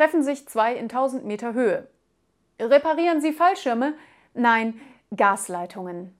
treffen sich zwei in 1000 Meter Höhe. Reparieren Sie Fallschirme? Nein, Gasleitungen.